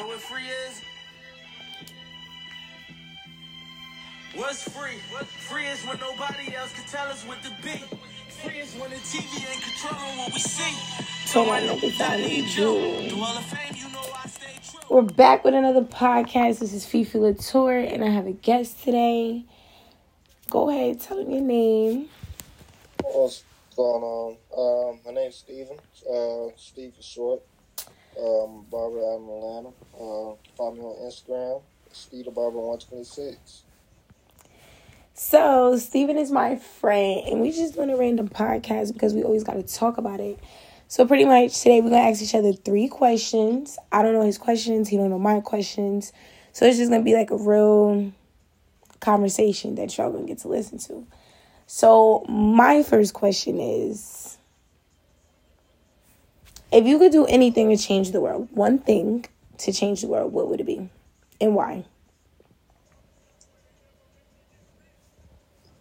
know what free is? What's free? Free is when nobody else can tell us what to be. Free is when the TV ain't controlling what we see. So my niggas, I need you. Through all the fame, you know I stay true. We're back with another podcast. This is Fifi Latour, and I have a guest today. Go ahead, tell them your name. What's going on? Um, my name's Steven. Uh, Steve for short. Um, barber out in Atlanta. Uh, follow me on Instagram. Steve Barber 126. So, Steven is my friend, and we just doing a random podcast because we always got to talk about it. So, pretty much today, we're going to ask each other three questions. I don't know his questions, he don't know my questions. So, it's just going to be like a real conversation that y'all going to get to listen to. So, my first question is if you could do anything to change the world, one thing to change the world, what would it be? And why?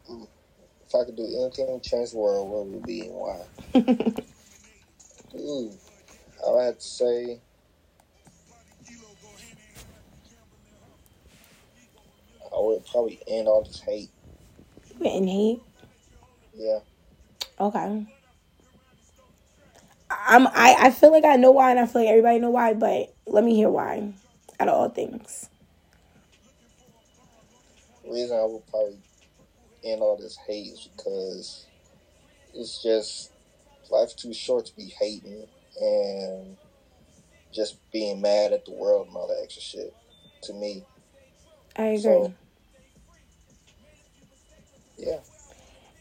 If I could do anything to change the world, what would it be and why? Ooh, I would have to say. I would probably end all this hate. And hate? Yeah. Okay. I'm I, I feel like I know why and I feel like everybody know why, but let me hear why. Out of all things. The reason I would probably end all this hate is because it's just life's too short to be hating and just being mad at the world and all that extra shit. To me, I agree. So- yeah.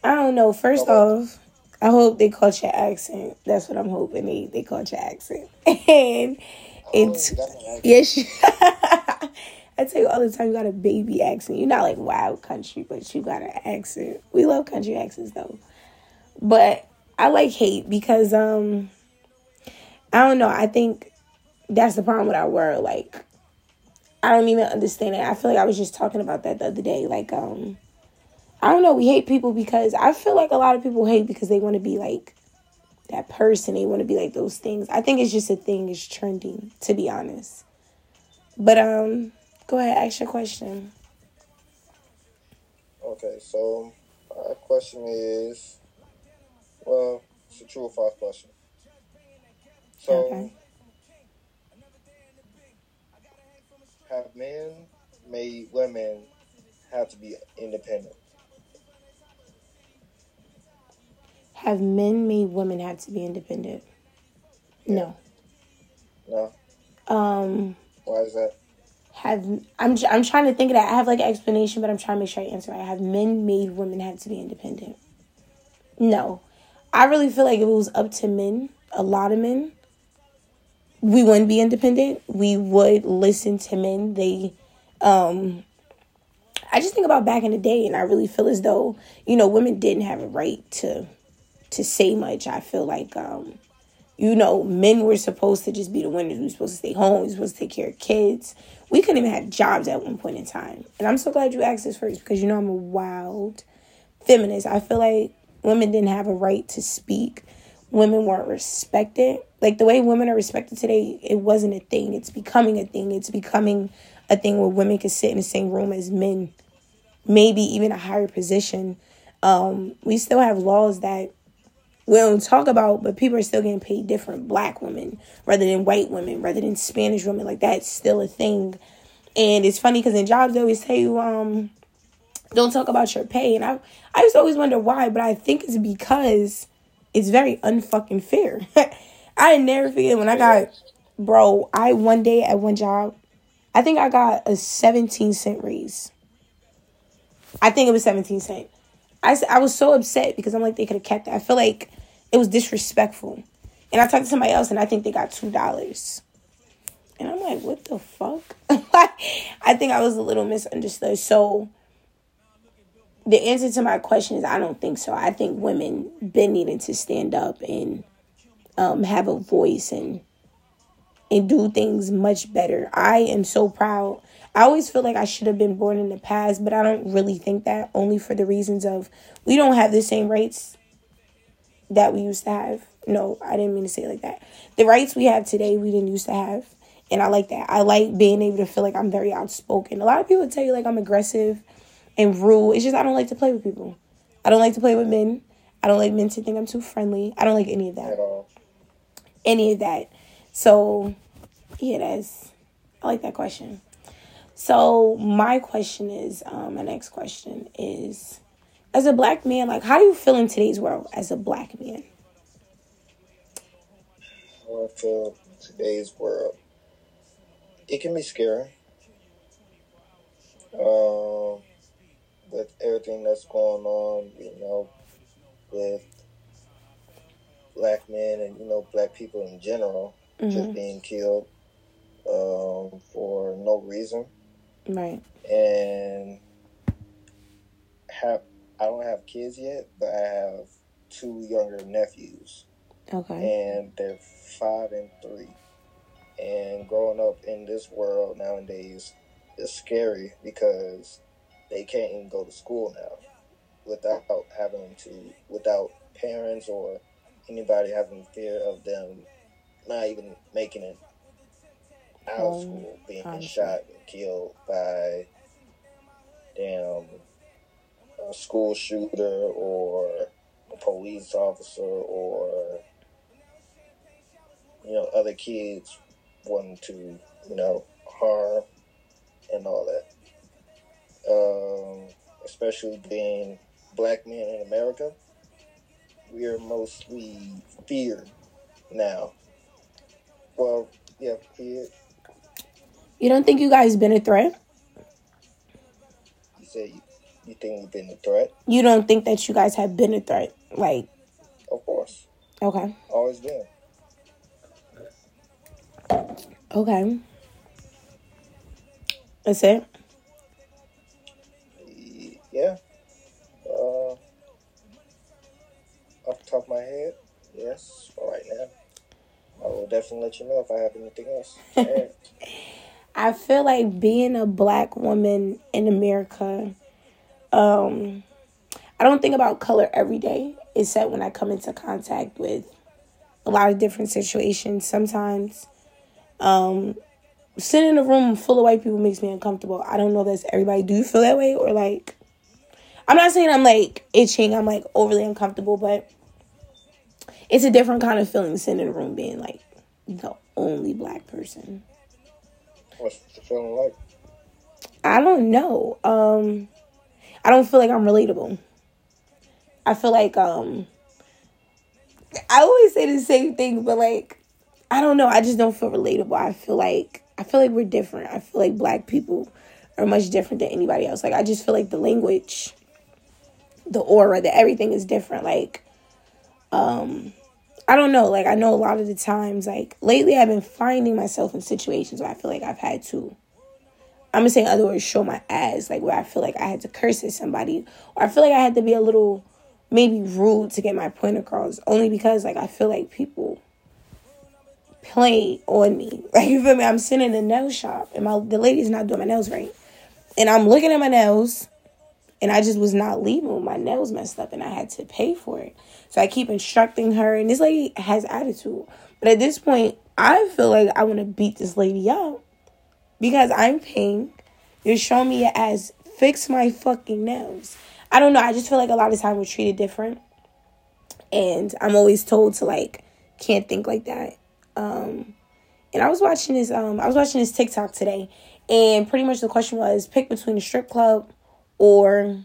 I don't know. First Okay. off, I hope they caught your accent. That's what I'm hoping they, they caught your accent. And it's Oh, yes, I tell you all the time, you got a baby accent. You're not like wild country, but you got an accent. We love country accents though. But I like hate because um I don't know. I think that's the problem with our world. Like I don't even understand it. I feel like I was just talking about that the other day. Like um I don't know. We hate people because I feel like a lot of people hate because they want to be like that person. They want to be like those things. I think it's just a thing. It's trending, to be honest. But um, go ahead, ask your question. Okay, so my question is, well, it's a true or false question. So, Okay. have men made women have to be independent? Have men made women have to be independent? No. No. Um, Why is that? have I'm I'm trying to think of that. I have like an explanation, but I'm trying to make sure I answer. right. Have men made women have to be independent? No, I really feel like if it was up to men, a lot of men, we wouldn't be independent. We would listen to men. They, um, I just think about back in the day, and I really feel as though you know women didn't have a right to to say much. I feel like um, you know, men were supposed to just be the winners. We were supposed to stay home. We were supposed to take care of kids. We couldn't even have jobs at one point in time. And I'm so glad you asked this first because you know I'm a wild feminist. I feel like women didn't have a right to speak. Women weren't respected. Like the way women are respected today, it wasn't a thing. It's becoming a thing. It's becoming a thing where women can sit in the same room as men, maybe even a higher position. Um, we still have laws that we don't talk about, but people are still getting paid different. Black women rather than white women, rather than Spanish women, like that's still a thing. And it's funny because in jobs they always tell you, um, don't talk about your pay, and I I just always wonder why, but I think it's because it's very unfucking fair. I never forget when I got, bro. I one day at one job, I think I got a seventeen cent raise. I think it was seventeen cent. I, I was so upset because I'm like they could have kept it. I feel like it was disrespectful. And I talked to somebody else and I think they got two dollars. And I'm like, what the fuck? I think I was a little misunderstood. So the answer to my question is I don't think so. I think women been needing to stand up and um, have a voice and and do things much better. I am so proud. I always feel like I should have been born in the past, but I don't really think that only for the reasons of we don't have the same rights that we used to have. No, I didn't mean to say it like that. The rights we have today, we didn't used to have. And I like that. I like being able to feel like I'm very outspoken. A lot of people tell you like I'm aggressive and rude. It's just I don't like to play with people. I don't like to play with men. I don't like men to think I'm too friendly. I don't like any of that. Any of that. So, yeah, that's I like that question. So my question is, um, my next question is, as a black man, like how do you feel in today's world as a black man? How I feel in today's world. It can be scary. Um, with everything that's going on, you know, with black men and you know black people in general just being killed um, for no reason, Right. and have I don't have kids yet, but I have two younger nephews. Okay. and they're five and three. And growing up in this world nowadays is scary because they can't even go to school now without having to, without parents or anybody having fear of them not even making it out of oh, school, being shot and killed by damn a school shooter or a police officer or you know other kids wanting to you know harm and all that. Um, especially being black men in America, we are mostly feared now. Well, yeah, feared. You don't think you guys been a threat? You say you, you think we've been a threat? You don't think that you guys have been a threat? Like, Of course, okay. always been. Okay. That's it. Yeah. Uh, off the top of my head, yes, for right now. I will definitely let you know if I have anything else. I feel like being a black woman in America, um, I don't think about color every day, except when I come into contact with a lot of different situations. Sometimes, um, sitting in a room full of white people makes me uncomfortable. I don't know if that's everybody. Do you feel that way? Or like, I'm not saying I'm like itching, I'm like overly uncomfortable, but it's a different kind of feeling sitting in a room being like the only black person. What's the feeling like? I don't know. Um I don't feel like I'm relatable. I feel like um I always say the same thing, but like I don't know, I just don't feel relatable. I feel like I feel like we're different. I feel like black people are much different than anybody else. Like I just feel like the language, the aura, the everything is different. Like um I don't know. Like I know a lot of the times, like lately, I've been finding myself in situations where I feel like I've had to. I'm gonna say, in other words, show my ass, like where I feel like I had to curse at somebody, or I feel like I had to be a little, maybe rude to get my point across, only because like I feel like people play on me. Like you feel me? I'm sitting in the nail shop, and my the lady's not doing my nails right, and I'm looking at my nails, and I just was not leaving. My nails messed up, and I had to pay for it. So I keep instructing her, and this lady has attitude. But at this point, I feel like I want to beat this lady up because I'm pink. You're showing me as. Fix my fucking nails. I don't know. I just feel like a lot of time we're treated different, and I'm always told to like can't think like that. Um, and I was watching this. Um, I was watching this TikTok today, and pretty much the question was pick between a strip club or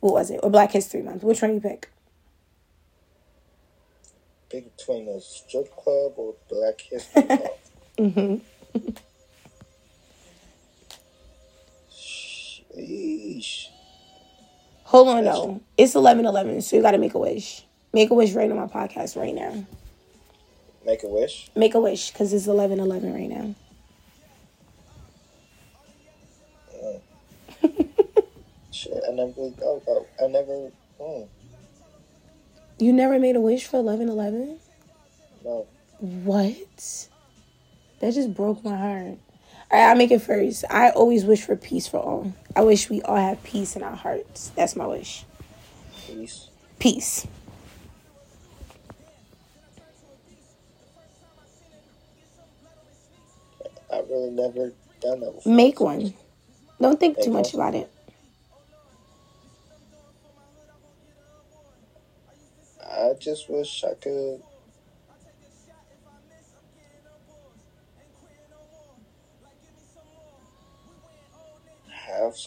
what was it or Black History Month. Which one you pick? Pick between a strip club or Black History Month. Mm-hmm. Hold on, no. It's eleven eleven, so you got to make a wish. Make a wish right on my podcast right now. Make a wish. Make a wish because it's eleven eleven right now. Shit, I never thought about. I never. Mm, You never made a wish for eleven eleven? no. What? That just broke my heart. All right, I'll make it first. I always wish for peace for all. I wish we all have peace in our hearts. That's my wish. Peace. Peace. I've really never done that before. Make one. Don't think too Make much about it. I just wish I could.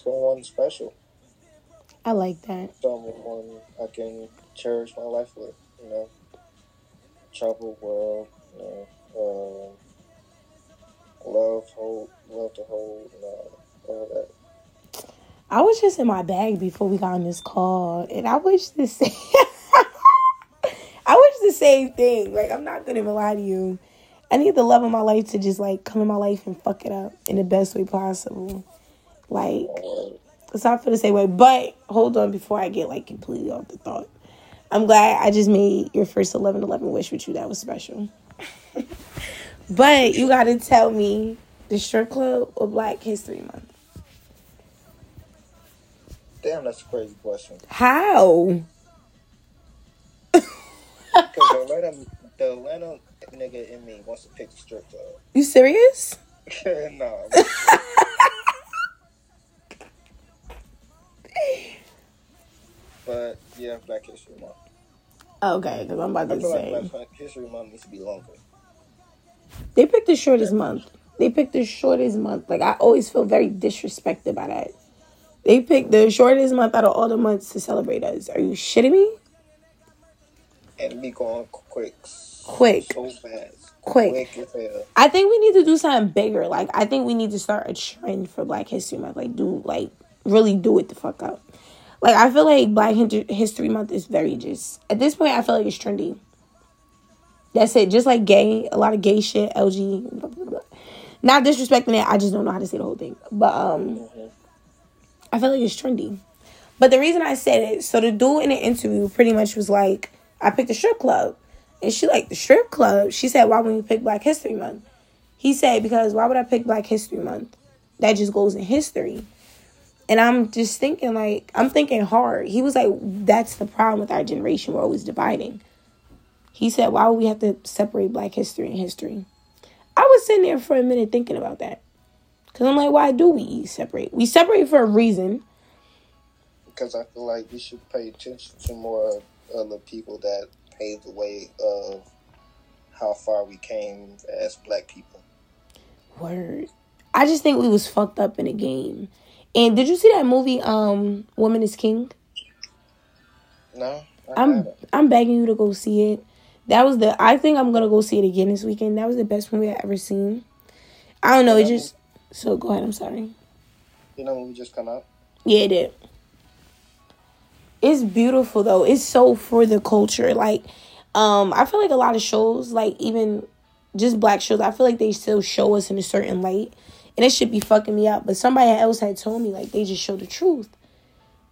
Someone special, I like that. someone I can cherish my life with, you know. Travel world, you know, um, love, hold, love to hold, and all, all that. I was just in my bag before we got on this call, and I wish the same. I wish the same thing. Like I'm not gonna even lie to you. I need the love of my life to just like come in my life and fuck it up in the best way possible. Like, Or, so I feel the same way. But hold on, before I get like completely off the thought, I'm glad I just made your first 11 11 wish with you. That was special. but you gotta tell me the strip club or Black History Month. damn, that's a crazy question. How? Because the Atlanta, the Atlanta nigga in me wants to pick the strip club. You serious? no, but yeah, Black History Month. Okay, because I'm about I to feel say. like Black History Month needs to be longer. They picked the shortest month. They picked the shortest month. Like I always feel very disrespected by that. They picked the shortest month out of all the months to celebrate us. Are you shitting me? And be going quick. Quick. So fast. Quick. Quick. I think we need to do something bigger. Like I think we need to start a trend for Black History Month. Like do like really do it the fuck up. Like I feel like Black History Month is very just at this point. I feel like it's trendy. That's it. Just like gay, a lot of gay shit, LG. Blah, blah, blah. Not disrespecting it. I just don't know how to say the whole thing. But um, I feel like it's trendy. But the reason I said it, so the dude in the interview pretty much was like, I picked a strip club. And she like the strip club. She said, why would you pick Black History Month? He said, because why would I pick Black History Month? That just goes in history. And I'm just thinking like, I'm thinking hard. He was like, that's the problem with our generation. We're always dividing. He said, why would we have to separate Black history and history? I was sitting there for a minute thinking about that. Because I'm like, why do we separate? We separate for a reason. Because I feel like we should pay attention to more of the people that paved the way of how far we came as black people. Word. I just think we was fucked up in a game. And did you see that movie, um, Woman is King? No, I'm. I'm begging you to go see it. That was the I think I'm gonna go see it again this weekend. That was the best movie I ever seen. I don't know, it just so go ahead, I'm sorry. You know when we just come out? Yeah, it did. It's beautiful though. It's so for the culture. Like, um, I feel like a lot of shows, like even just black shows, I feel like they still show us in a certain light. And it should be fucking me up. But somebody else had told me like they just show the truth.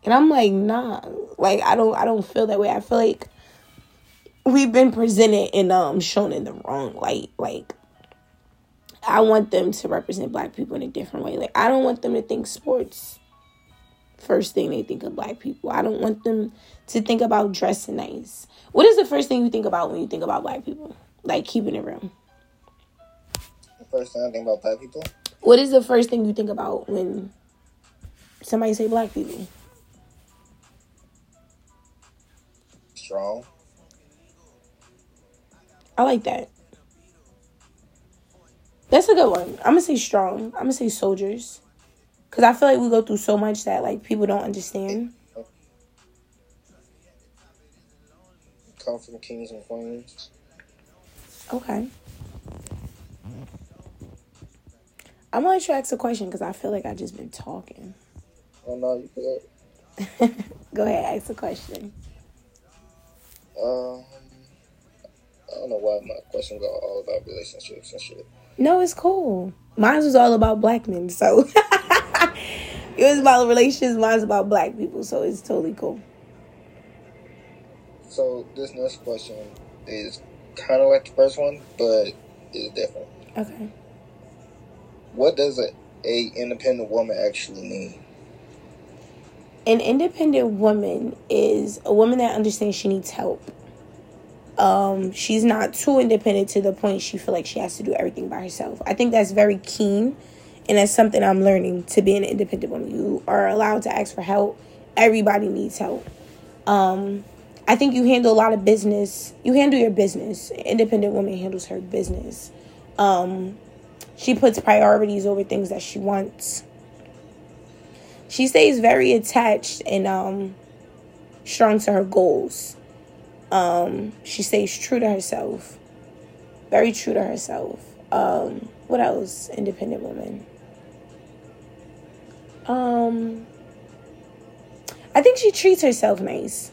And I'm like, nah. Like I don't I don't feel that way. I feel like we've been presented and um shown in the wrong light. Like I want them to represent black people in a different way. Like I don't want them to think sports first thing they think of black people. I don't want them to think about dressing nice. What is the first thing you think about when you think about black people? Like keeping it real. The first thing I think about black people, What is the first thing you think about when somebody say black people? strong. I like that. That's a good one. I'm gonna say strong. I'm gonna say soldiers, cause I feel like we go through so much that like people don't understand. Come from kings and queens. Okay. I'm gonna let you ask a question because I feel like I just been talking. Oh no, you good. Go ahead, ask a question. Um, I don't know why my questions are all about relationships and shit. No, it's cool. Mine was all about black men, so it was about relationships. Mine's about black people, so it's totally cool. So this next question is kind of like the first one, but it's different. Okay. What does a, a independent woman actually mean? An independent woman is a woman that understands she needs help. Um, she's not too independent to the point she feel like she has to do everything by herself. I think that's very keen, and that's something I'm learning to be an independent woman. You are allowed to ask for help. Everybody needs help. Um, I think you handle a lot of business. You handle your business. Independent woman handles her business. Um, she puts priorities over things that she wants. She stays very attached and um, strong to her goals. Um, she stays true to herself. Very true to herself. Um, what else? Independent woman. Um, I think she treats herself nice.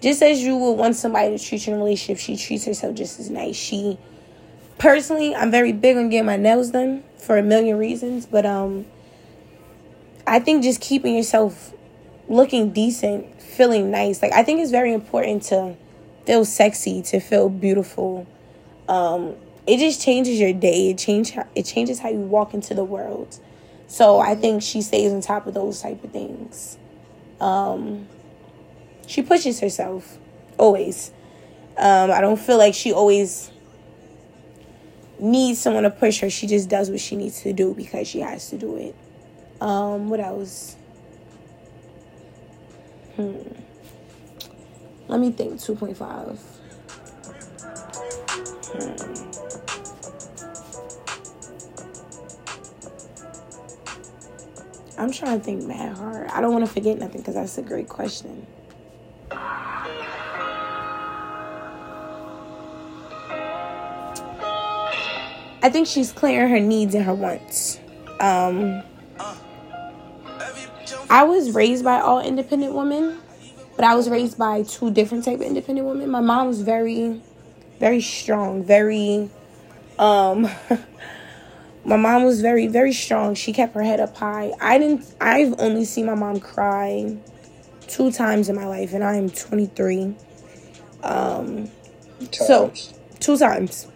Just as you would want somebody to treat you in a relationship, she treats herself just as nice. She personally, I'm very big on getting my nails done for a million reasons, but um I think just keeping yourself looking decent, feeling nice. Like I think it's very important to feel sexy, to feel beautiful. Um it just changes your day. It change it changes how you walk into the world. So I think she stays on top of those type of things. Um she pushes herself always. Um I don't feel like she always needs someone to push her. She just does what she needs to do because she has to do it. Um, what else? Hmm. Let me think. Two point five. Hmm. I'm trying to think mad hard. I don't want to forget nothing because that's a great question. I think she's clearing her needs and her wants. Um, I was raised by all independent women, but I was raised by two different type of independent women. My mom was very, very strong, very. Um, my mom was very, very strong. She kept her head up high. I didn't. I've only seen my mom cry two times in my life, and I am 23. Um, so two times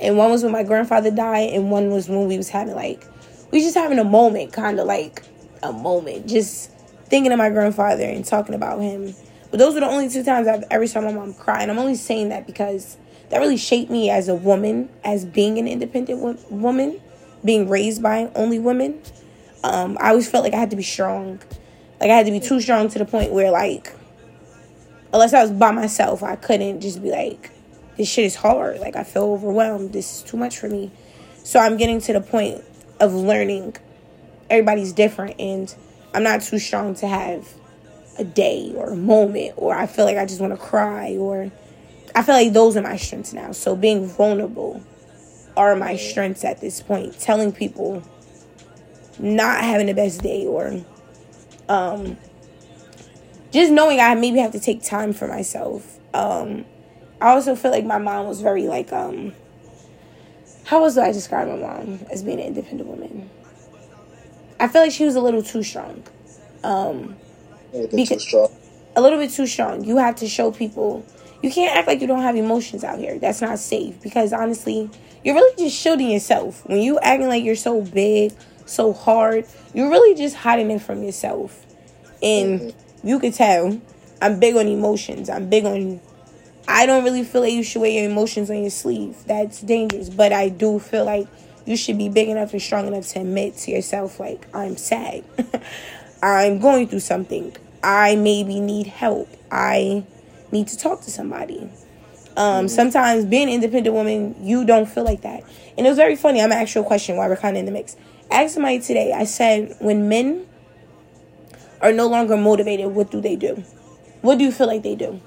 and one was when my grandfather died, and one was when we was having like we just having a moment, kind of like a moment, just thinking of my grandfather and talking about him. But those were the only two times I've ever saw my mom cry, and I'm only saying that because that really shaped me as a woman, as being an independent wo- woman, being raised by only women. Um, I always felt like I had to be strong, like I had to be too strong to the point where like, unless I was by myself, I couldn't just be like this shit is hard. Like I feel overwhelmed. This is too much for me. So I'm getting to the point of learning everybody's different and I'm not too strong to have a day or a moment or I feel like I just want to cry or I feel like those are my strengths now. So being vulnerable are my strengths at this point. Telling people not having the best day or um just knowing I maybe have to take time for myself. Um I also feel like my mom was very like um how was I describe my mom as being an independent woman? I feel like she was a little too strong. Um a because, too strong. A little bit too strong. You have to show people you can't act like you don't have emotions out here. That's not safe because honestly, you're really just shielding yourself. When you acting like you're so big, so hard, you're really just hiding it from yourself. And mm-hmm. you could tell I'm big on emotions. I'm big on I don't really feel like you should wear your emotions on your sleeve. That's dangerous. But I do feel like you should be big enough and strong enough to admit to yourself, like, I'm sad. I'm going through something. I maybe need help. I need to talk to somebody. Um, mm-hmm. Sometimes being an independent woman, you don't feel like that. And it was very funny. I'm going to ask you a question while we're kind of in the mix. Ask somebody today, I said, when men are no longer motivated, what do they do? What do you feel like they do?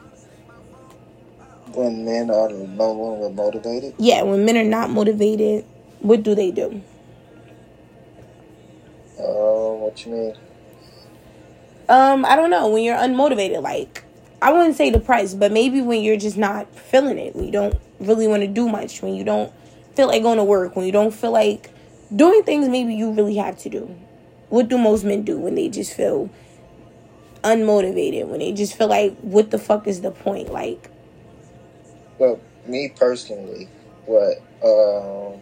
When men are no longer motivated? Yeah, when men are not motivated, what do they do? Uh, what you mean? Um, I don't know. When you're unmotivated, like I wouldn't say depressed, but maybe when you're just not feeling it, when you don't really want to do much, when you don't feel like going to work, when you don't feel like doing things maybe you really have to do. What do most men do when they just feel unmotivated? When they just feel like, what the fuck is the point? Like, well, me personally, what um,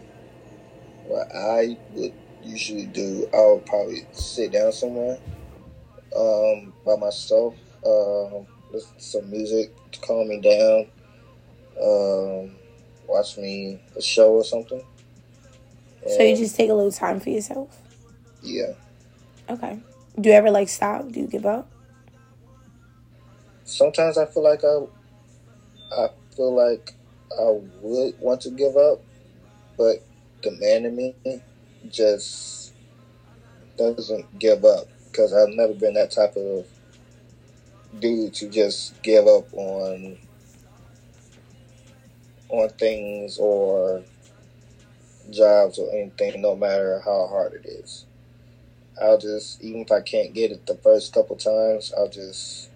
what I would usually do, I would probably sit down somewhere um, by myself, um, listen to some music to calm me down, um, watch me a show or something. So you just take a little time for yourself. yeah. Okay. Do you ever like stop? Do you give up? Sometimes I feel like I, I feel like I would want to give up, but the man in me just doesn't give up because I've never been that type of dude to just give up on on things or jobs or anything, no matter how hard it is. I'll just even if I can't get it the first couple times, I'll just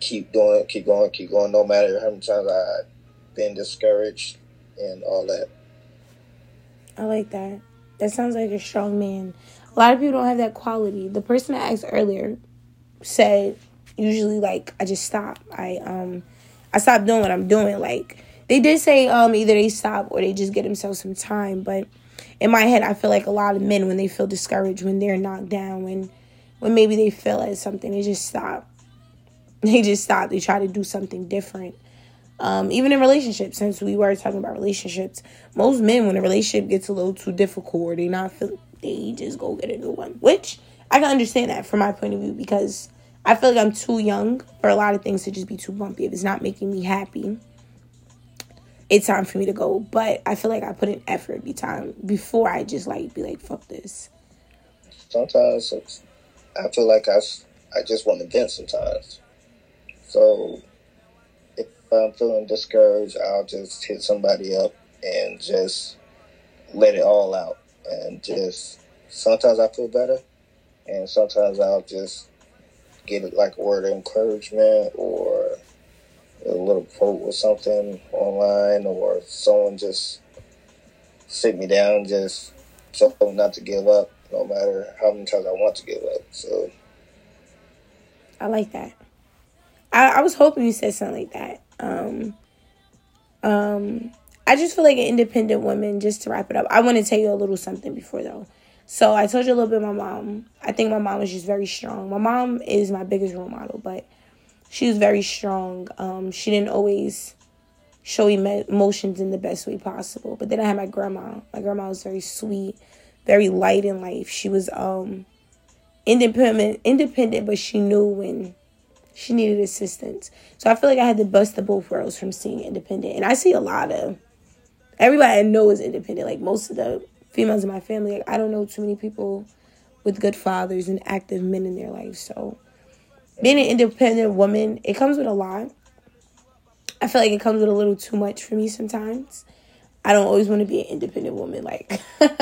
keep doing, keep going, keep going, no matter how many times I've been discouraged and all that. I like that. That sounds like a strong man. A lot of people don't have that quality. The person I asked earlier said usually like I just stop. I um I stop doing what I'm doing. Like they did say um either they stop or they just get themselves some time, but in my head I feel like a lot of men when they feel discouraged, when they're knocked down, when when maybe they fail at something, they just stop. They just stop. They try to do something different. Um, even in relationships, since we were talking about relationships, most men when a relationship gets a little too difficult or they not feel they just go get a new one. Which I can understand that from my point of view because I feel like I'm too young for a lot of things to just be too bumpy. If it's not making me happy, it's time for me to go. But I feel like I put in effort be time before I just like be like fuck this. Sometimes I feel like I I just want to vent sometimes. So if I'm feeling discouraged, I'll just hit somebody up and just let it all out. And just sometimes I feel better, and sometimes I'll just get it like a word of encouragement or a little quote or something online, or someone just sit me down, just me not to give up, no matter how many times I want to give up. So I like that. I, I was hoping you said something like that. Um, um, I just feel like an independent woman, just to wrap it up, I want to tell you a little something before though. So I told you a little bit my mom. I think my mom was just very strong. My mom is my biggest role model, but she was very strong. Um, she didn't always show emotions in the best way possible. But then I had my grandma. My grandma was very sweet, very light in life. She was um independent, independent, but she knew when she needed assistance. So I feel like I had to bust the best of both worlds from seeing independent. And I see a lot of everybody I know is independent. Like most of the females in my family, like I don't know too many people with good fathers and active men in their life. So being an independent woman, it comes with a lot. I feel like it comes with a little too much for me sometimes. I don't always want to be an independent woman. Like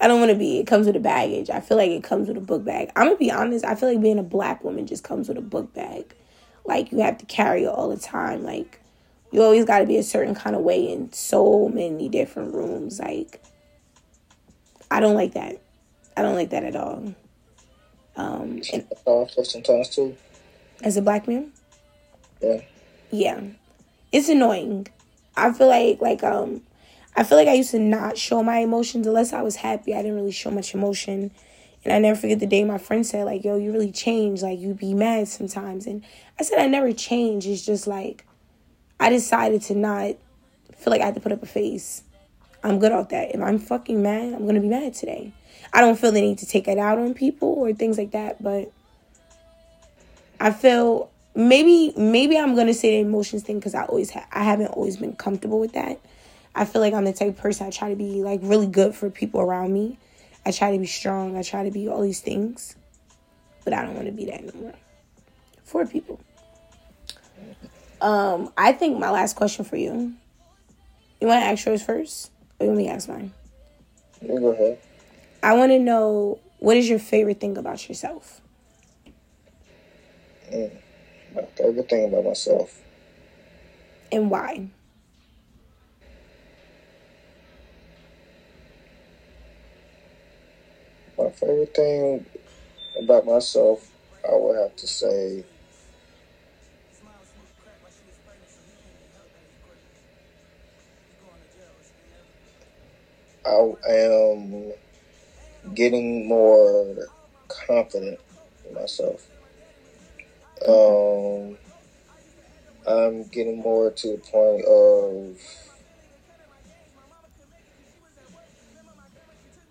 I don't want to be. It comes with a baggage. I feel like it comes with a book bag. I'm gonna be honest. I feel like being a black woman just comes with a book bag. Like you have to carry it all the time. Like you always got to be a certain kind of way in so many different rooms. Like I don't like that. I don't like that at all. Um, and sometimes too. as a black man, Yeah. yeah, it's annoying. I feel like like um, I feel like I used to not show my emotions unless I was happy. I didn't really show much emotion. And I never forget the day my friend said, like, yo, you really changed. Like, you be mad sometimes. And I said, I never changed. It's just like, I decided to not feel like I had to put up a face. I'm good off that. If I'm fucking mad, I'm going to be mad today. I don't feel the need to take it out on people or things like that. But I feel maybe, maybe I'm going to say the emotions thing because I always, ha- I haven't always been comfortable with that. I feel like I'm the type of person I try to be like really good for people around me. I try to be strong. I try to be all these things. But I don't want to be that no more. For people. Um, I think my last question for you. You want to ask yours first? Or you want me to ask mine? Go ahead. I want to know what is your favorite thing about yourself? My favorite thing about myself. And why? My favorite thing about myself, I would have to say, I am getting more confident in myself. Um, I'm getting more to the point of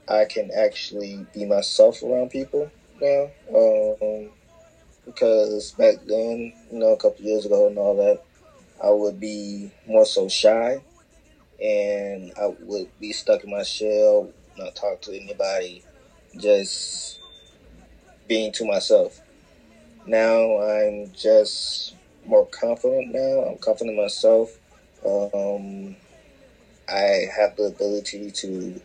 I can actually be myself around people now. Um, because back then, you know, a couple years ago and all that, I would be more so shy and I would be stuck in my shell, not talk to anybody, just being to myself. Now I'm just more confident now. I'm confident in myself. Um, I have the ability to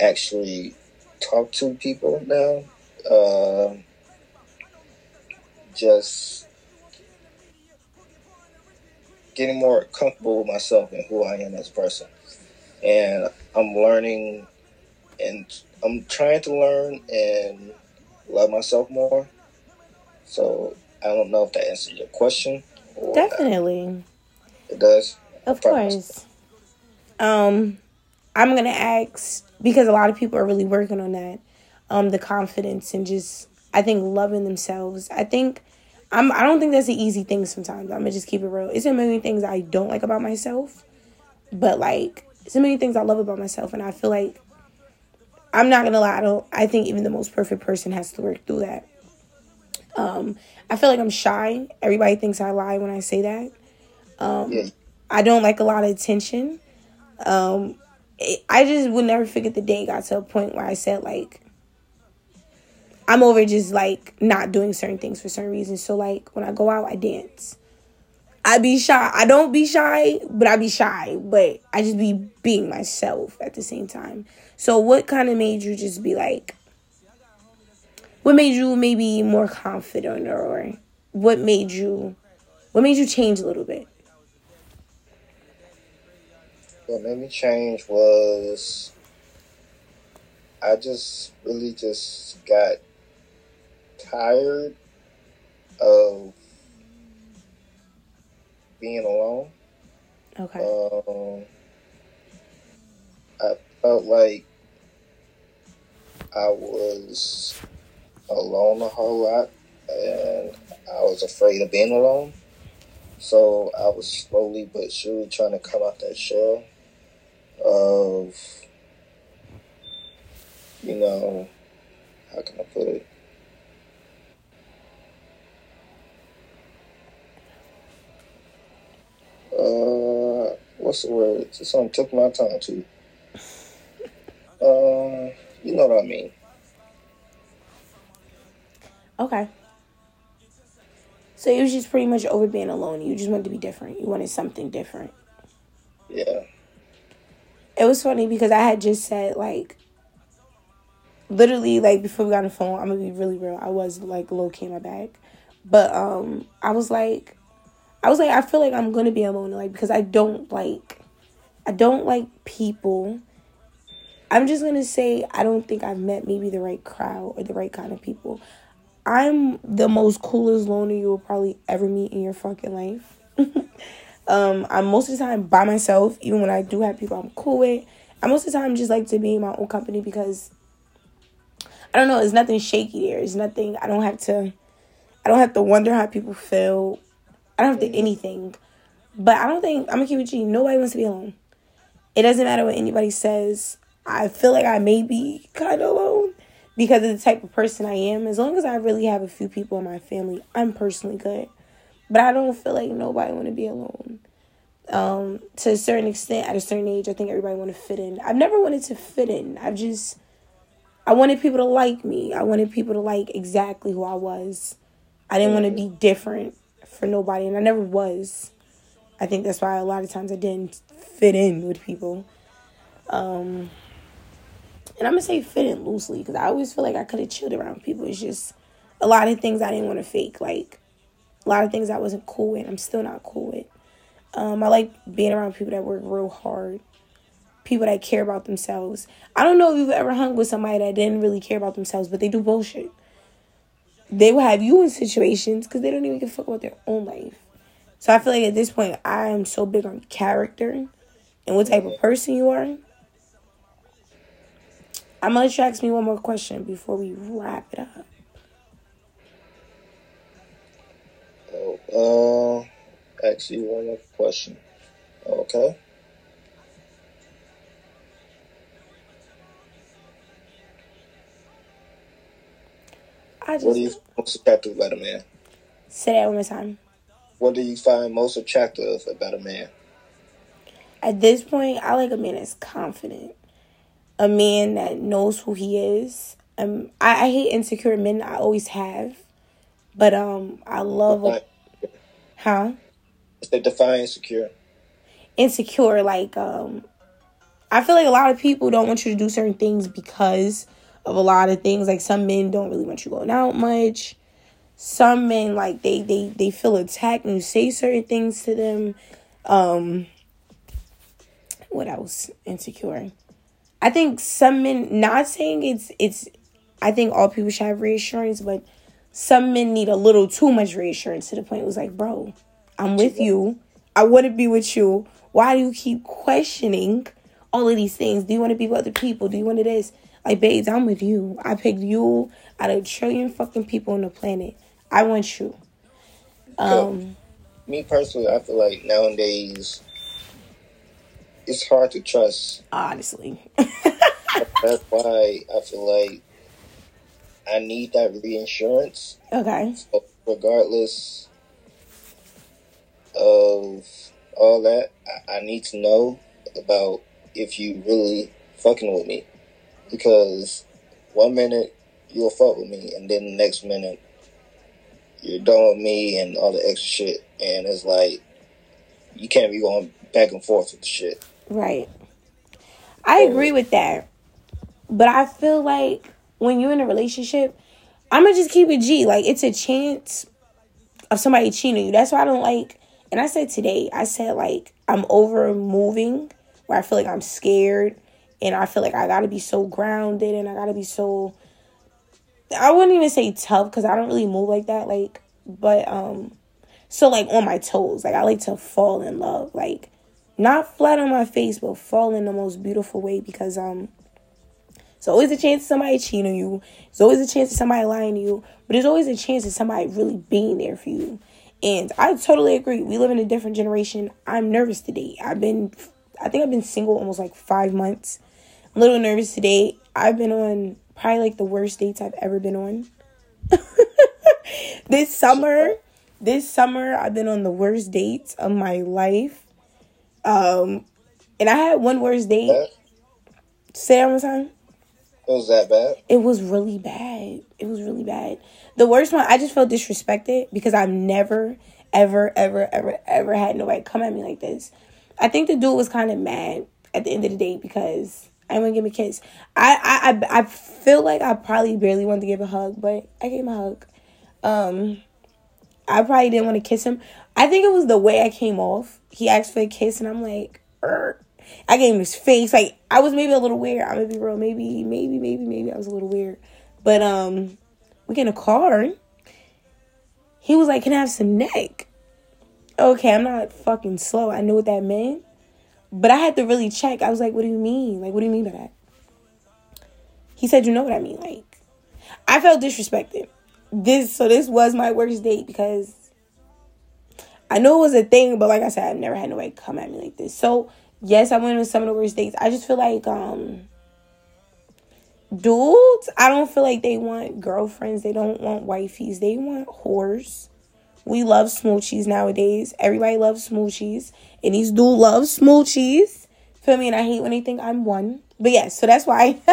actually talk to people now. Uh, just getting more comfortable with myself and who I am as a person. And I'm learning and I'm trying to learn and love myself more. So I don't know if that answers your question. Definitely. It does. Of course. Um, I'm gonna ask because a lot of people are really working on that. Um, the confidence and just I think loving themselves. I think I'm I don't think that's an easy thing sometimes. I'm gonna just keep it real. It's a million things I don't like about myself, but like it's a million things I love about myself, and I feel like I'm not gonna lie. I don't. I think even the most perfect person has to work through that. Um, I feel like I'm shy. Everybody thinks I lie when I say that. Um, yeah. I don't like a lot of attention. Um, I just would never forget the day it got to a point where I said like I'm over just like not doing certain things for certain reasons. So like when I go out, I dance. I be shy. I don't be shy, but I be shy. But I just be being myself at the same time. So what kind of made you just be like? What made you maybe more confident, or what made you? What made you change a little bit? What made me change was I just really just got tired of being alone. Okay. Um, I felt like I was alone a whole lot, and I was afraid of being alone. So I was slowly but surely trying to come out that shell of, you know, how can I put it? uh, what's the word? Something took my tongue too. Uh, you know what I mean. Okay. So it was just pretty much over being alone. You just wanted to be different. You wanted something different. Yeah. It was funny because I had just said like literally like before we got on the phone, I'm gonna be really real. I was like low key in my bag. But um I was like I was like, I feel like I'm gonna be alone, like because I don't like, I don't like people. I'm just gonna say I don't think I've met maybe the right crowd or the right kind of people. I'm the most coolest loner you will probably ever meet in your fucking life. um, I'm most of the time by myself, even when I do have people I'm cool with. I most of the time just like to be in my own company because I don't know, there's nothing shaky there. There's nothing I don't have to I don't have to wonder how people feel I don't have to anything. But I don't think I'm gonna keep it. Nobody wants to be alone. It doesn't matter what anybody says. I feel like I may be kind of alone because of the type of person I am. As long as I really have a few people in my family, I'm personally good. But I don't feel like nobody want to be alone. Um, to a certain extent, at a certain age, I think everybody want to fit in. I've never wanted to fit in. I've just, I wanted people to like me. I wanted people to like exactly who I was. I didn't want to be different for nobody, and I never was. I think that's why a lot of times I didn't fit in with people. Um, and I'm gonna say fit in loosely because I always feel like I could have chilled around people. It's just a lot of things I didn't want to fake, like a lot of things I wasn't cool with. I'm still not cool with. Um, I like being around people that work real hard, people that care about themselves. I don't know if you've ever hung with somebody that didn't really care about themselves, but they do bullshit they will have you in situations because they don't even give a fuck about their own life. So I feel like at this point, I am so big on character and what type of person you are. I'm gonna let you ask me one more question before we wrap it up. Oh, uh, ask you one more question. Okay. I just What do you find most attractive about a man? say that one more time. What do you find most attractive about a man? At this point, I like a man that's confident, a man that knows who he is. Um, I, I hate insecure men. I always have, but um, I love a, huh Is they define insecure? insecure. Like um, I feel like a lot of people don't want you to do certain things because of a lot of things. Like some men don't really want you going out much. Some men like they they they feel attacked when you say certain things to them. Um, what else? Insecure. I think some men. Not saying it's it's. I think all people should have reassurance, but some men need a little too much reassurance to the point it was like, bro, I'm with you. I want to be with you. Why do you keep questioning all of these things? Do you want to be with other people? Do you want to this? Like, babes, I'm with you. I picked you out of a trillion fucking people on the planet. I want you. Um, Me personally, I feel like nowadays it's hard to trust. honestly. That's why I feel like I need that reinsurance. okay. So regardless of all that, I, I need to know about if you really fucking with me. Because one minute you'll fuck with me, and then the next minute you're done with me and all the extra shit. And it's like, you can't be going back and forth with the shit. Right. I agree with that. But I feel like when you're in a relationship, I'm gonna just keep it G. Like it's a chance of somebody cheating you. That's why I don't like. And I said today, I said like I'm over moving, where I feel like I'm scared, and I feel like I gotta be so grounded, and I gotta be so. I wouldn't even say tough because I don't really move like that. Like, but um, so like on my toes. Like I like to fall in love. Like not flat on my face, but fall in the most beautiful way because um it's always a chance of somebody cheating on you. It's always a chance of somebody lying to you. But there's always a chance of somebody really being there for you. And I totally agree. We live in a different generation. I'm nervous today. I've been I think I've been single almost like five months. I'm a little nervous today. I've been on probably like the worst dates I've ever been on. this summer, this summer I've been on the worst dates of my life. Um, and I had one worst date. Say that one time. It was that bad. It was really bad. It was really bad. The worst one, I just felt disrespected because I've never, ever, ever, ever, ever had nobody come at me like this. I think the dude was kind of mad at the end of the day because I didn't want to give him a kiss. I, I, I, I feel like I probably barely wanted to give a hug, but I gave him a hug. Um, I probably didn't want to kiss him. I think it was the way I came off. He asked for a kiss, and I'm like, "Er." I gave him his face. Like I was maybe a little weird. I'm gonna be real. Maybe, maybe, maybe, maybe I was a little weird. But um, we get in a car. He was like, "Can I have some neck?" Okay, I'm not fucking slow. I knew what that meant, but I had to really check. I was like, "What do you mean? Like, what do you mean by that?" He said, "You know what I mean." Like, I felt disrespected. This so this was my worst date because I know it was a thing, but like I said, I've never had nobody come at me like this. So yes, I went on some of the worst dates. I just feel like um dudes, I don't feel like they want girlfriends. They don't want wifeys. They want whores. We love smoochies nowadays. Everybody loves smoochies. And these dudes love smoochies. Feel me? And I hate when they think I'm one. But yes, so that's why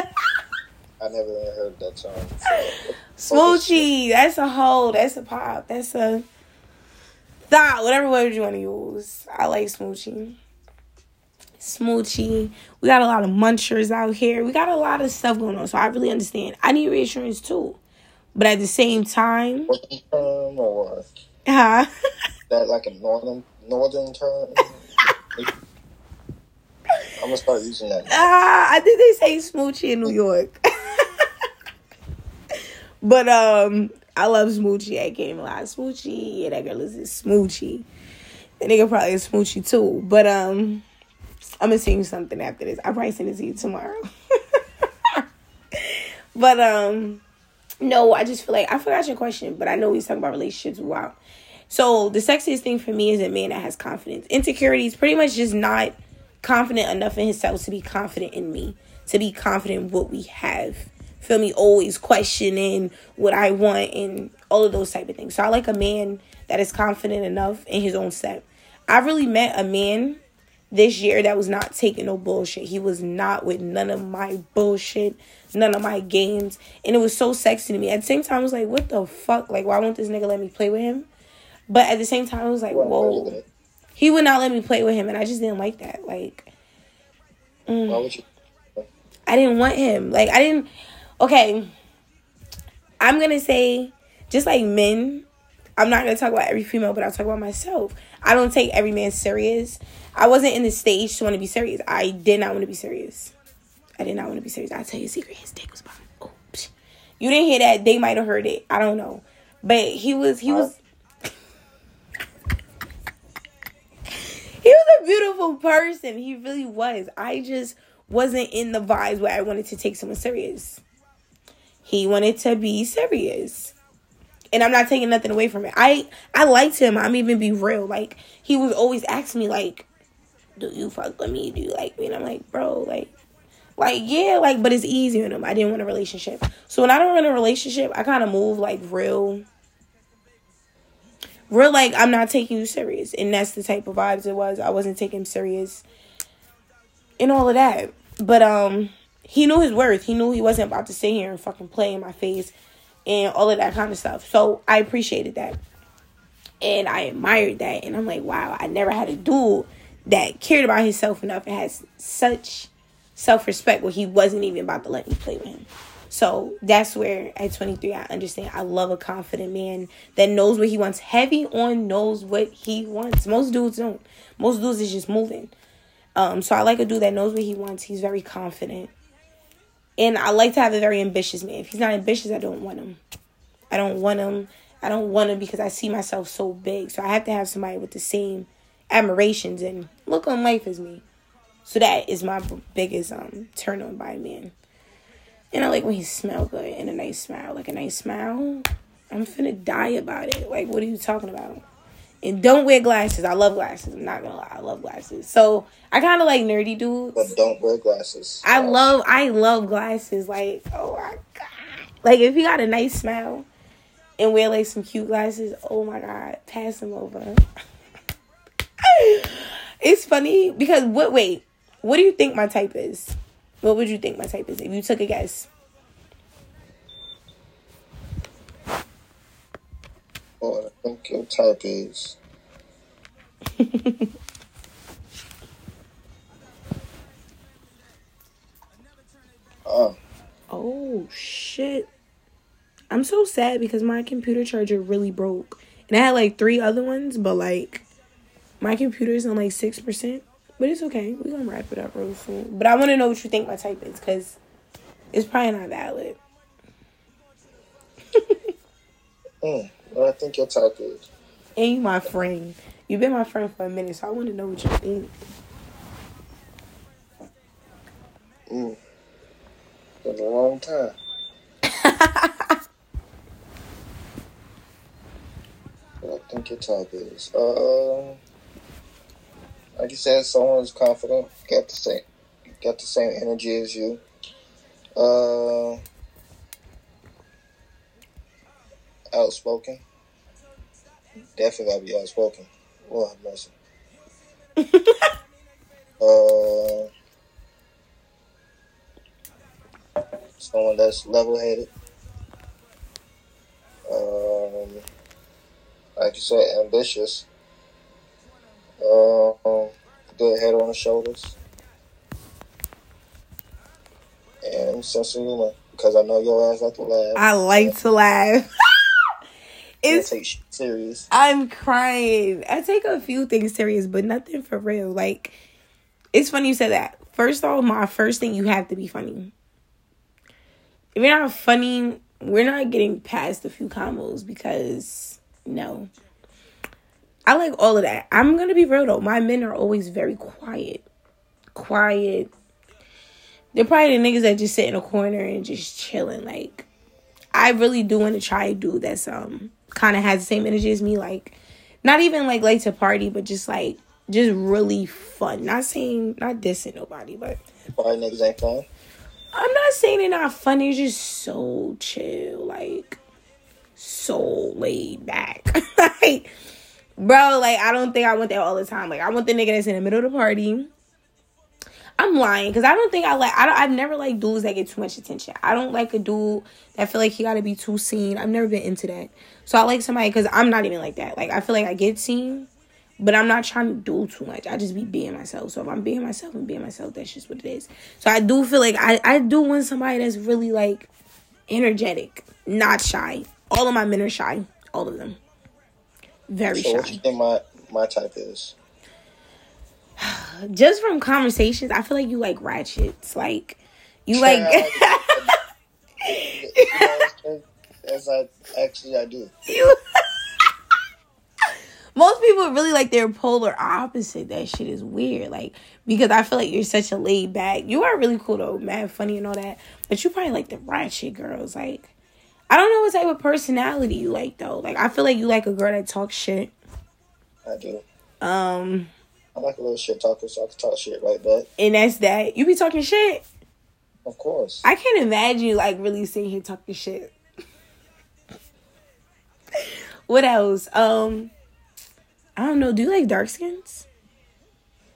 I never heard that term. before. Smoochie. That's a hoe. That's a pop. That's a thought. Whatever word you want to use. I like smoochie. Smoochie. We got a lot of munchers out here. We got a lot of stuff going on. So I really understand. I need reassurance too. But at the same time, Northern term or huh? that like a northern northern term? I'm gonna start using that. Ah, I think they say smoochie in New York. but um, I love smoochie. I can't lie, smoochie. Yeah, that girl is a smoochie. The nigga probably a smoochie too. But um, I'm gonna send you something after this. I'll probably send it to you tomorrow. but um, no, I just feel like I forgot your question. But I know we talking about relationships. Wow. So the sexiest thing for me is a man that has confidence. Insecurity is pretty much just not confident enough in himself to be confident in me, to be confident what we have. Feel me? Always questioning what I want and all of those type of things. So I like a man that is confident enough in his own step. I really met a man this year that was not taking no bullshit. He was not with none of my bullshit, none of my games. And it was so sexy to me. At the same time, I was like, what the fuck? Like, why won't this nigga let me play with him? But at the same time, I was like, whoa. He would not let me play with him, and I just didn't like that. Like, mm, Why would you? I didn't want him. Like, I didn't. Okay, I'm gonna say, just like men, I'm not gonna talk about every female, but I'll talk about myself. I don't take every man serious. I wasn't in the stage to want to be serious. I did not want to be serious. I did not want to be serious. I'll tell you a secret. His dick was psh. you didn't hear that. They might have heard it. I don't know. But he was, he was, he was a beautiful person. He really was. I just wasn't in the vibes where I wanted to take someone serious. He wanted to be serious. And I'm not taking nothing away from it. I I liked him. I'm even be real. Like he was always asking me like, "Do you fuck with me? Do you like me?" And I'm like, "Bro, like like yeah, like but it's easy on him. I didn't want a relationship. So when I don't want a relationship, I kind of move like real real like I'm not taking you serious. And that's the type of vibes it was. I wasn't taking him serious and all of that. But um he knew his worth. He knew he wasn't about to sit here and fucking play in my face and all of that kind of stuff. So I appreciated that. And I admired that. And I'm like, wow, I never had a dude that cared about himself enough and has such self respect where he wasn't even about to let me play with him. So that's where at 23 I understand I love a confident man that knows what he wants. Heavy on knows what he wants. Most dudes don't. Most dudes is just moving. Um, so I like a dude that knows what he wants. He's very confident. And I like to have a very ambitious man. If he's not ambitious, I don't want him. I don't want him. I don't want him because I see myself so big. So I have to have somebody with the same admirations and look on life as me. So that is my biggest um turn on by a man. And I like when he smell good and a nice smile. Like a nice smile. I'm finna die about it. Like what are you talking about? And don't wear glasses. I love glasses. I'm not gonna lie. I love glasses. So I kind of like nerdy dudes. But don't wear glasses. I love I love glasses. Like oh my god. Like if you got a nice smile and wear like some cute glasses, oh my god, pass them over. it's funny because what? Wait, what do you think my type is? What would you think my type is if you took a guess? I think your type is. Oh, Oh shit. I'm so sad because my computer charger really broke. And I had like three other ones, but like my computer's on like six percent. But it's okay. We're gonna wrap it up real soon. But I wanna know what you think my type is, because it's probably not valid. mm, what I think your type is. And my friend. You've been my friend for a minute, so I wanna know what you think. Mm. Been a long time. What I think your type is. Uh, like you said, someone who's confident, got the same, got the same energy as you. Uh, outspoken. Definitely gotta be outspoken. Lord have mercy. uh, someone that's level-headed. Um, like you said, ambitious. Um, good head on the shoulders. And sense of humor. Because I know your ass like to laugh. I like to laugh. It's take serious. I'm crying. I take a few things serious, but nothing for real. Like, it's funny you said that. First off, my first thing, you have to be funny. If you're not funny, we're not getting past a few combos because, no. I like all of that. I'm going to be real though. My men are always very quiet. Quiet. They're probably the niggas that just sit in a corner and just chilling. Like, I really do want to try a dude that's um kind of has the same energy as me. Like, not even like late to party, but just like just really fun. Not saying not dissing nobody, but Why niggas ain't fun? I'm not saying they're not fun. They're just so chill, like so laid back. like, bro, like I don't think I want that all the time. Like I want the nigga that's in the middle of the party. I'm lying because I don't think I like. I don't. I've never liked dudes that get too much attention. I don't like a dude that feel like he got to be too seen. I've never been into that. So I like somebody because I'm not even like that. Like I feel like I get seen, but I'm not trying to do too much. I just be being myself. So if I'm being myself and being myself, that's just what it is. So I do feel like I I do want somebody that's really like energetic, not shy. All of my men are shy. All of them. Very So what do you think my my type is? Just from conversations, I feel like you like ratchets. Like you like As I actually I do. you most people really like their polar opposite. That shit is weird. Like because i feel like you're such a laid back. You are really cool though. Mad funny and all that. But you probably like the ratchet girls. Like i don't know what type of personality you like though. Like i feel like you like a girl that talks shit. I do. um I like a little shit talker, so I can talk shit right back. and that's that you be talking shit Of course. i can't imagine you like really sitting here talking shit what else um i don't know do you like dark skins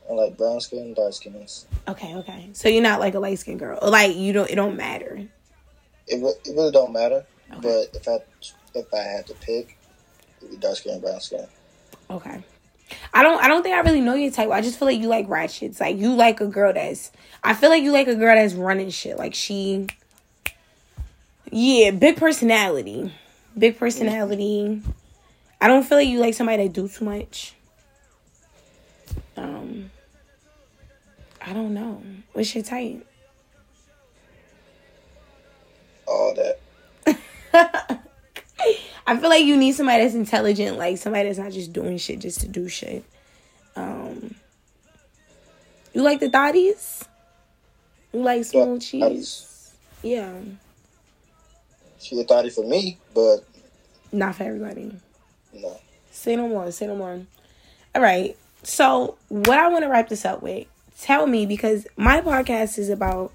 I like brown skin, dark skins. Okay, okay. So you're not like a light skin girl. Like you don't it don't matter. It, it really don't matter. Okay. But if I if I had to pick, it'd be dark skin, brown skin. Okay. I don't I don't think I really know your type. I just feel like you like ratchets. Like you like a girl that's I feel like you like a girl that's running shit. Like she Yeah, big personality. Big personality. I don't feel like you like somebody that do too much. Um I don't know. What's your type? All that. I feel like you need somebody that's intelligent, like somebody that's not just doing shit just to do shit. Um, you like the thotties? You like smooth Yeah, cheese? Yeah, She a thotty for me, but not for everybody. no. Say no more. Say no more. All right. So what I want to wrap this up with, tell me because my podcast is about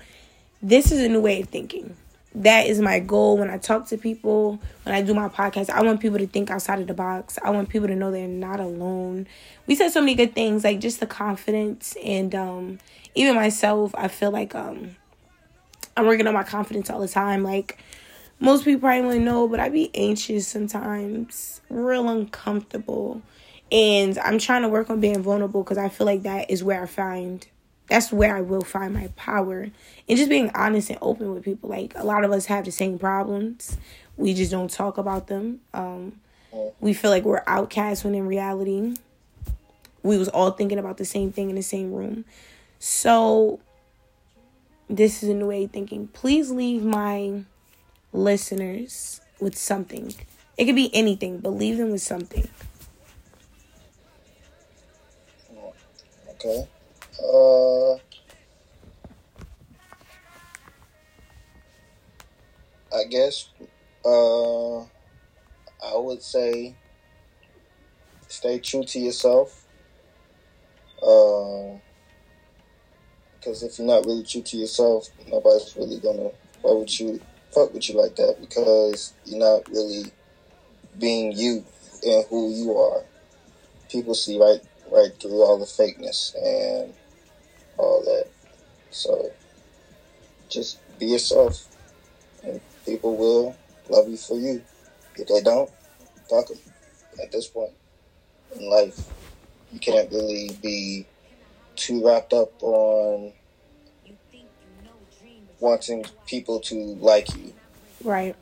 this is a new way of thinking. That is my goal when I talk to people, when I do my podcast. I want people to think outside of the box. I want people to know they're not alone. We said so many good things, like just the confidence and um even myself, I feel like um I'm working on my confidence all the time. Like most people probably know, but I be anxious sometimes, real uncomfortable. And I'm trying to work on being vulnerable because I feel like that is where I find that's where I will find my power. And just being honest and open with people. Like a lot of us have the same problems. We just don't talk about them. Um we feel like we're outcasts when in reality we was all thinking about the same thing in the same room. So this is a new way of thinking. Please leave my listeners with something. It could be anything, but leave them with something. Okay. Uh, I guess uh, I would say stay true to yourself. Because if you're not really true to yourself, nobody's really gonna fuck with you, fuck with you like that. Because you're not really being you and who you are. People see right right through all the fakeness and all that. So just be yourself, and people will love you for you. If they don't, fuck them. At this point in life, you can't really be too wrapped up on wanting people to like you. Right.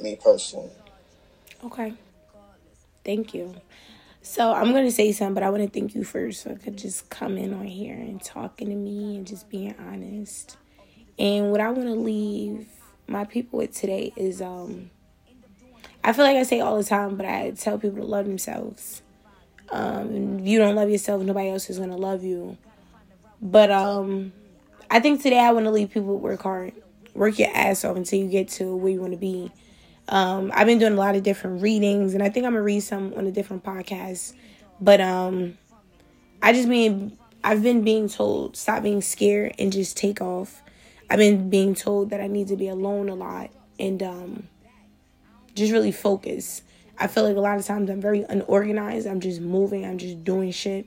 Me personally. Okay. Thank you. So I'm gonna say something, but I want to thank you first, so just coming on here and talking to me and just being honest. And what I want to leave my people with today is, um, I feel like I say all the time, but I tell people to love themselves. Um, if you don't love yourself, nobody else is gonna love you. But um, I think today I want to leave people work hard, work your ass off until you get to where you want to be. Um, I've been doing a lot of different readings, and I think I'm gonna read some on a different podcast. But um, I just mean I've been being told stop being scared and just take off. I've been being told that I need to be alone a lot and um, just really focus. I feel like a lot of times I'm very unorganized. I'm just moving. I'm just doing shit.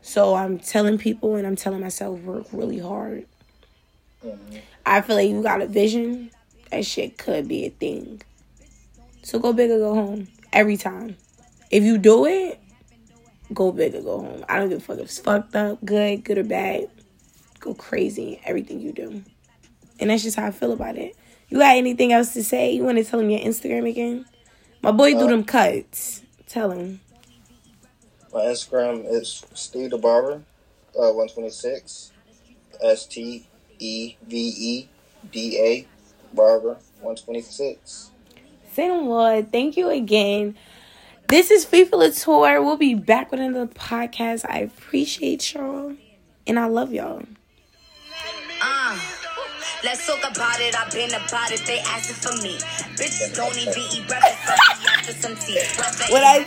So I'm telling people and I'm telling myself work really hard. Mm-hmm. I feel like you got a vision. That shit could be a thing. So go big or go home every time. If you do it, go big or go home. I don't give a fuck if it's fucked up, good, good or bad. Go crazy everything you do. And that's just how I feel about it. You got anything else to say? You want to tell him your Instagram again? My boy uh, do them cuts. Tell him. My Instagram is Steve the Barber, uh, 126. S T E V E D A Barber, 126. Say no. Thank you again. This is FIFA Latour. We'll be back with another podcast. I appreciate y'all. And I love y'all. Uh. Let's talk about it. I've been about it. They asking for me. Bitches don't even eat breakfast. after some tea. What I